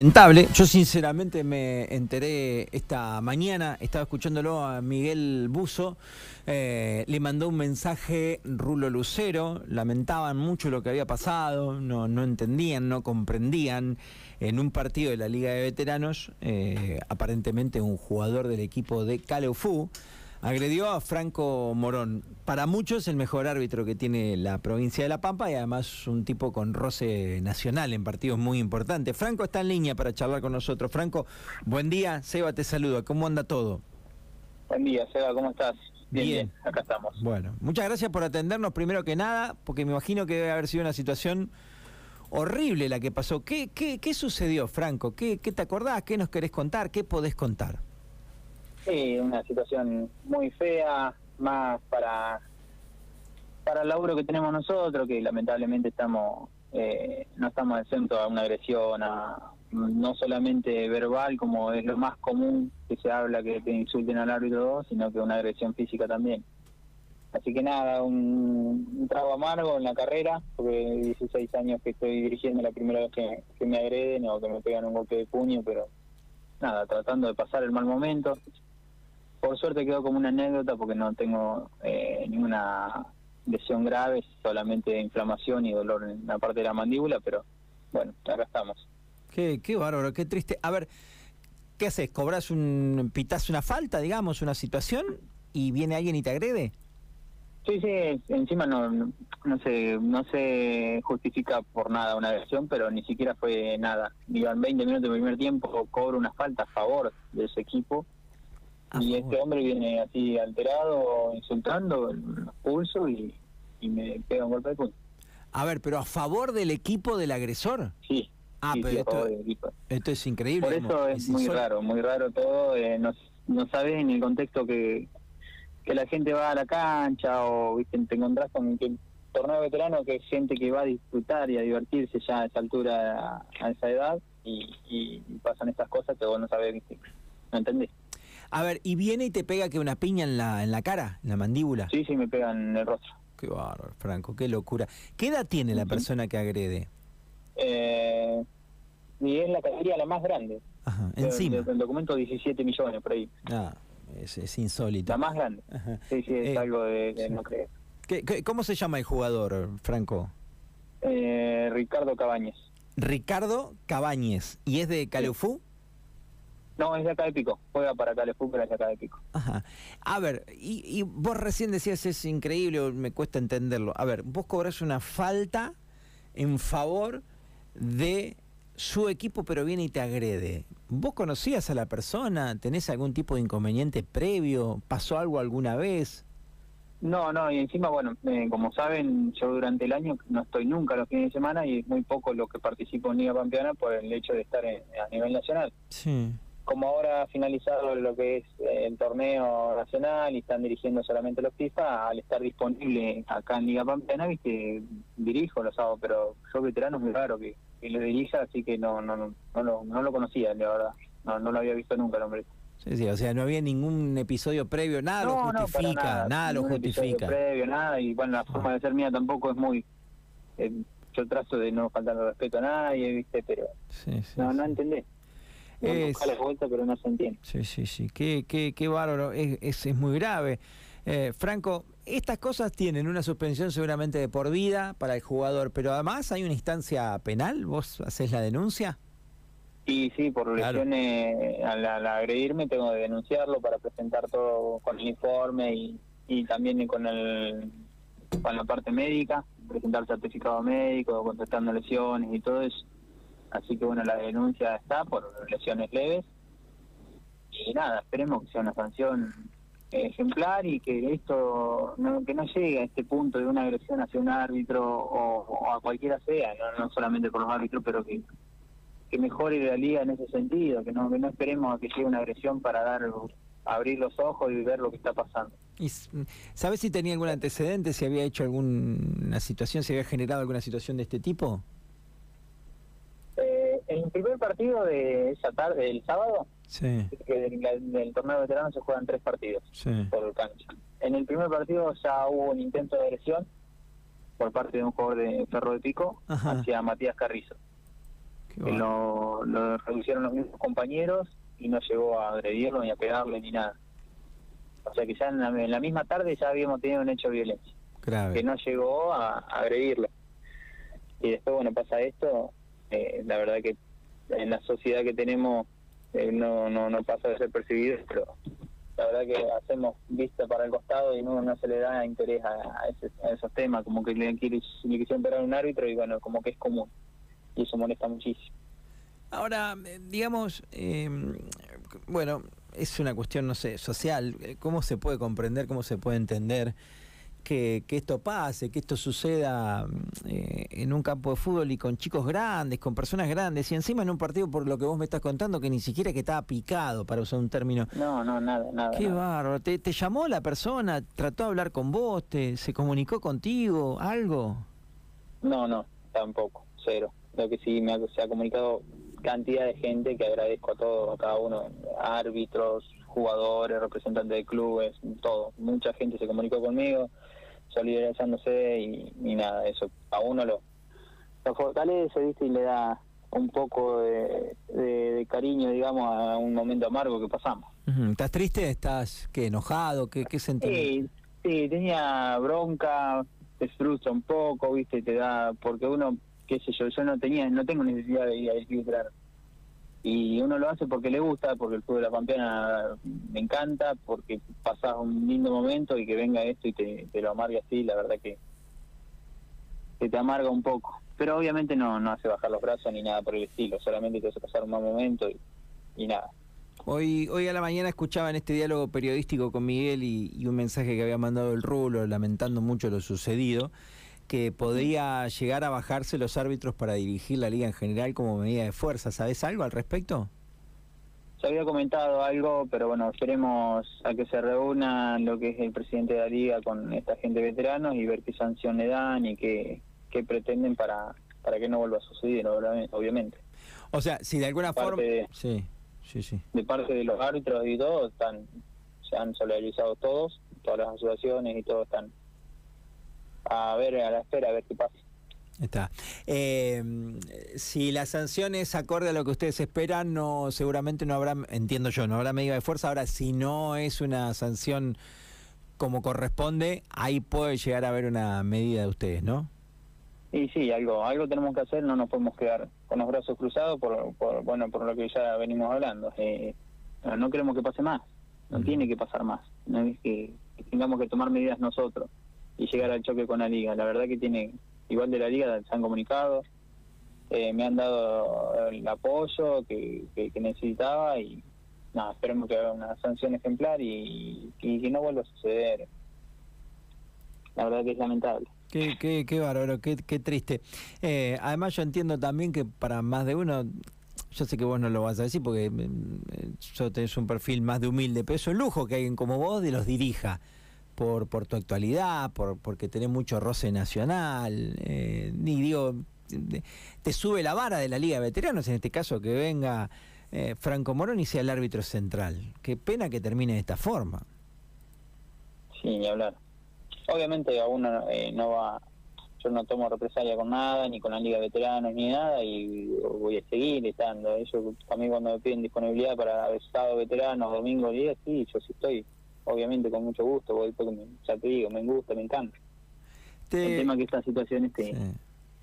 lamentable. Yo sinceramente me enteré esta mañana, estaba escuchándolo a Miguel Buzo, eh, le mandó un mensaje Rulo Lucero, lamentaban mucho lo que había pasado, no, no entendían, no comprendían. En un partido de la Liga de Veteranos, eh, aparentemente un jugador del equipo de Calefú agredió a Franco Morón. Para muchos el mejor árbitro que tiene la provincia de La Pampa y además un tipo con roce nacional en partidos muy importantes. Franco está en línea para charlar con nosotros. Franco, buen día. Seba te saluda. ¿Cómo anda todo? Buen día, Seba. ¿Cómo estás? Bien, bien, acá estamos. Bueno, muchas gracias por atendernos primero que nada, porque me imagino que debe haber sido una situación horrible la que pasó. ¿Qué, qué, qué sucedió, Franco? ¿Qué, ¿Qué te acordás? ¿Qué nos querés contar? ¿Qué podés contar? Sí, una situación muy fea, más para para el laburo que tenemos nosotros, que lamentablemente estamos eh, no estamos exentos a una agresión, a, no solamente verbal, como es lo más común que se habla que te insulten al árbitro, sino que una agresión física también. Así que nada, un, trago amargo en la carrera, porque 16 años que estoy dirigiendo la primera vez que, que me agreden o que me pegan un golpe de puño, pero nada, tratando de pasar el mal momento. Por suerte quedó como una anécdota porque no tengo eh, ninguna lesión grave, solamente inflamación y dolor en la parte de la mandíbula, pero bueno, acá estamos. Qué, qué bárbaro, qué triste. A ver, ¿qué haces? ¿Cobras un, pitas una falta, digamos, una situación y viene alguien y te agrede? Sí, sí, encima no, no, se, no se justifica por nada una agresión, pero ni siquiera fue nada. Iban 20 minutos de primer tiempo, cobro una falta a favor de ese equipo y este hombre viene así alterado, insultando, el pulso y, me pega un golpe de puño. A ver, pero a favor del equipo del agresor. Sí. Ah, pero esto, es increíble. Por eso es, muy raro, muy raro todo. Eh, no, no sabes en el contexto que, que la gente va a la cancha o ¿viste? te encontrás con que torneo veterano que es gente que va a disfrutar y a divertirse ya a esa altura, a, esa edad, y, y, pasan estas cosas que vos no sabés, ¿viste? ¿no entendés? A ver, ¿y viene y te pega que una piña en la, en la cara, en la mandíbula? Sí, sí, me pega en el rostro. Qué bárbaro, Franco, qué locura. ¿Qué edad tiene la persona que agrede? Eh, y es la categoría la más grande. Ajá, encima. El, documento 17 millones por ahí. Ah, es, es insólito. La más grande. Sí, sí, es eh, algo de, no creer. ¿Qué, cómo se llama el jugador, Franco? Eh, Ricardo Cabañez. Ricardo Cabañez. ¿Y es de Calefú? No, es de acá de Pico. Juega para acá pero es de acá de Pico. Ajá. A ver, y, vos recién decías es increíble, me cuesta entenderlo. A ver, vos cobrás una falta en favor de su equipo, pero viene y te agrede. ¿Vos conocías a la persona? ¿Tenés algún tipo de inconveniente previo? ¿Pasó algo alguna vez? No, no, y encima, bueno, eh, como saben, yo durante el año no estoy nunca los fines de semana y es muy poco lo que participo en Liga Pampeana por el hecho de estar a nivel nacional. Sí como ahora ha finalizado lo que es eh, el torneo nacional y están dirigiendo solamente los FIFA, al estar disponible acá en Liga Pampeana, viste, dirijo los sábados, pero yo veterano es muy raro que, lo dirija, así que no no no no, no, lo conocía, la verdad, no, no lo había visto nunca el hombre. Sí, sí, o sea, no había ningún episodio previo, nada lo justifica, nada, lo justifica. previo, nada, y bueno, la forma de ser mía tampoco es muy... Eh, yo trato de no faltarle respeto a nadie, viste, pero no, no entendés. Es... pero no se entiende. Sí, sí, sí. Qué, qué, qué bárbaro. Es, es, muy grave. Eh, Franco, estas cosas tienen una suspensión seguramente de por vida para el jugador, pero además hay una instancia penal. ¿Vos haces la denuncia? Sí, sí, por lesiones, al, agredirme tengo que denunciarlo para presentar todo con el informe y, y también con el con la parte médica, presentar certificado médico, contestando lesiones y todo eso. Así que bueno, la denuncia está por lesiones leves. Y nada, esperemos que sea una sanción ejemplar y que esto no, que no llegue a este punto de una agresión hacia un árbitro o, a cualquiera sea, no, solamente por los árbitros, pero que, que mejore la liga en ese sentido, que no, que no esperemos a que llegue una agresión para dar abrir los ojos y ver lo que está pasando. ¿Y sabes si tenía algún antecedente, si había hecho alguna situación, si había generado alguna situación de este tipo? El primer partido de esa tarde, del sábado, que del, torneo de veteranos se juegan tres partidos por el cancha. En el primer partido ya hubo un intento de agresión por parte de un jugador de Ferro de Pico hacia Matías Carrizo. que lo, lo reducieron los mismos compañeros y no llegó a agredirlo ni a pegarle ni nada. O sea que ya en la, misma tarde ya habíamos tenido un hecho de violencia. Que no llegó a, agredirlo. Y después, bueno, pasa esto, eh, la verdad que en la sociedad que tenemos eh, no, no, no pasa de ser percibido, pero la verdad que hacemos vista para el costado y no, no se le da interés a, esos temas, como que le, le quisieron pegar a un árbitro y bueno, como que es común. Y eso molesta muchísimo. Ahora, eh, digamos, em, bueno, es una cuestión, no sé, social. Eh, ¿Cómo se puede comprender, cómo se puede entender que, esto pase, que esto suceda eh, en un campo de fútbol y con chicos grandes, con personas grandes, y encima en un partido, por lo que vos me estás contando, que ni siquiera que estaba picado, para usar un término? No, no, nada, nada. Qué bárbaro. ¿Te, ¿Te, llamó la persona? ¿Trató de hablar con vos? ¿Te, ¿Se comunicó contigo? ¿Algo? No, no, tampoco, cero. Lo que sí me se ha comunicado cantidad de gente que agradezco a todos, a cada uno, árbitros, jugadores, representantes de clubes, todo. Mucha gente se comunicó conmigo, solidarizándose y, y nada, eso a uno lo, lo fortalece, ¿viste? Y le da un poco de, de, cariño, digamos, a un momento amargo que pasamos. ¿Estás triste? ¿Estás qué, enojado? ¿Qué, qué Sí, sí, tenía bronca, te frustra un poco, ¿viste? Te da, porque uno qué sé yo, yo no tenía, no tengo necesidad de ir a arbitrar. Y uno lo hace porque le gusta, porque el fútbol de la Pampeana me encanta, porque pasas un lindo momento y que venga esto y te, lo amargue así, la verdad que, que te amarga un poco. Pero obviamente no, no hace bajar los brazos ni nada por el estilo, solamente te hace pasar un mal momento y, nada. Hoy, hoy a la mañana escuchaba en este diálogo periodístico con Miguel y, y un mensaje que había mandado el Rulo lamentando mucho lo sucedido que podría llegar a bajarse los árbitros para dirigir la liga en general como medida de fuerza. ¿Sabes algo al respecto? Se había comentado algo, pero bueno, esperemos a que se reúna lo que es el presidente de la liga con esta gente veteranos y ver qué sanción le dan y qué, qué pretenden para, para que no vuelva a suceder, obviamente. O sea, si de alguna forma... sí, sí, sí. De parte de los árbitros y todo, están, se han solidarizado todos, todas las asociaciones y todos están a ver, a la espera, a ver qué pasa. Está. Eh, si la sanción es acorde a lo que ustedes esperan, no, seguramente no habrá, entiendo yo, no habrá medida de fuerza. Ahora, si no es una sanción como corresponde, ahí puede llegar a haber una medida de ustedes, ¿no? Y sí, algo, algo tenemos que hacer, no nos podemos quedar con los brazos cruzados por, por bueno, por lo que ya venimos hablando. Eh, no queremos que pase más, no tiene que pasar más, no es que tengamos que tomar medidas nosotros y llegar al choque con la liga. La verdad que tiene, igual de la liga se han comunicado, eh, me han dado el apoyo que, que, necesitaba y nada, esperemos que haga una sanción ejemplar y, que no vuelva a suceder. La verdad que es lamentable. Qué, qué, qué bárbaro, qué, qué triste. Eh, además yo entiendo también que para más de uno, yo sé que vos no lo vas a decir porque mm, yo tenés un perfil más de humilde, pero es un lujo que alguien como vos de los dirija por, por tu actualidad, por, porque tenés mucho roce nacional, eh, ni digo, te sube la vara de la Liga de Veteranos, en este caso que venga eh, Franco Morón y sea el árbitro central. Qué pena que termine de esta forma. Sí, ni hablar. Obviamente aún eh, no va, yo no tomo represalia con nada, ni con la Liga de Veteranos, ni nada, y voy a seguir estando. Eso, a mí cuando me piden disponibilidad para sábado veteranos, domingo, día, sí, yo sí estoy obviamente con mucho gusto, voy porque ya te digo, me gusta, me encanta. El tema que esta situación te,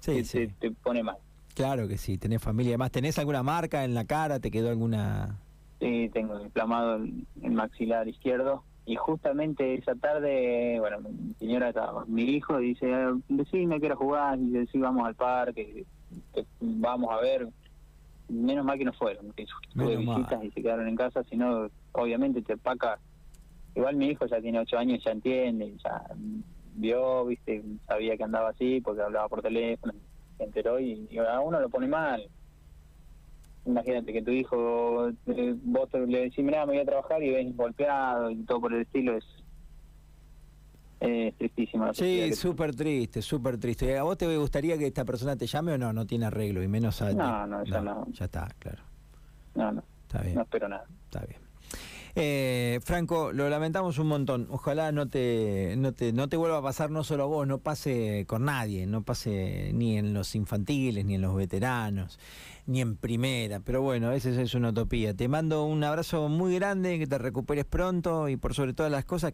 te, pone mal. Claro que sí, tenés familia. Además, ¿tenés alguna marca en la cara? ¿Te quedó alguna...? Sí, tengo inflamado el, maxilar izquierdo. Y justamente esa tarde, bueno, mi señora, mi hijo dice, sí, me quiero jugar, y dice, sí, vamos al parque, vamos a ver. Menos mal que no fueron, tuve visitas y se quedaron en casa, sino obviamente te paca igual mi hijo ya tiene ocho años, ya entiende, ya vio, viste, sabía que andaba así porque hablaba por teléfono, se enteró y, a uno lo pone mal. Imagínate que tu hijo, eh, vos le decís, mira, me voy a trabajar y ves golpeado y todo por el estilo, es, tristísimo. Sí, súper triste, súper triste. ¿A vos te gustaría que esta persona te llame o no? No tiene arreglo y menos a... No, no, ya no. Ya está, claro. No, no. Está bien. No espero nada. Está bien. Eh, Franco, lo lamentamos un montón. Ojalá no te, no te, no te vuelva a pasar no solo a vos, no pase con nadie, no pase ni en los infantiles, ni en los veteranos, ni en primera. Pero bueno, esa es una utopía. Te mando un abrazo muy grande, que te recuperes pronto y por sobre todas las cosas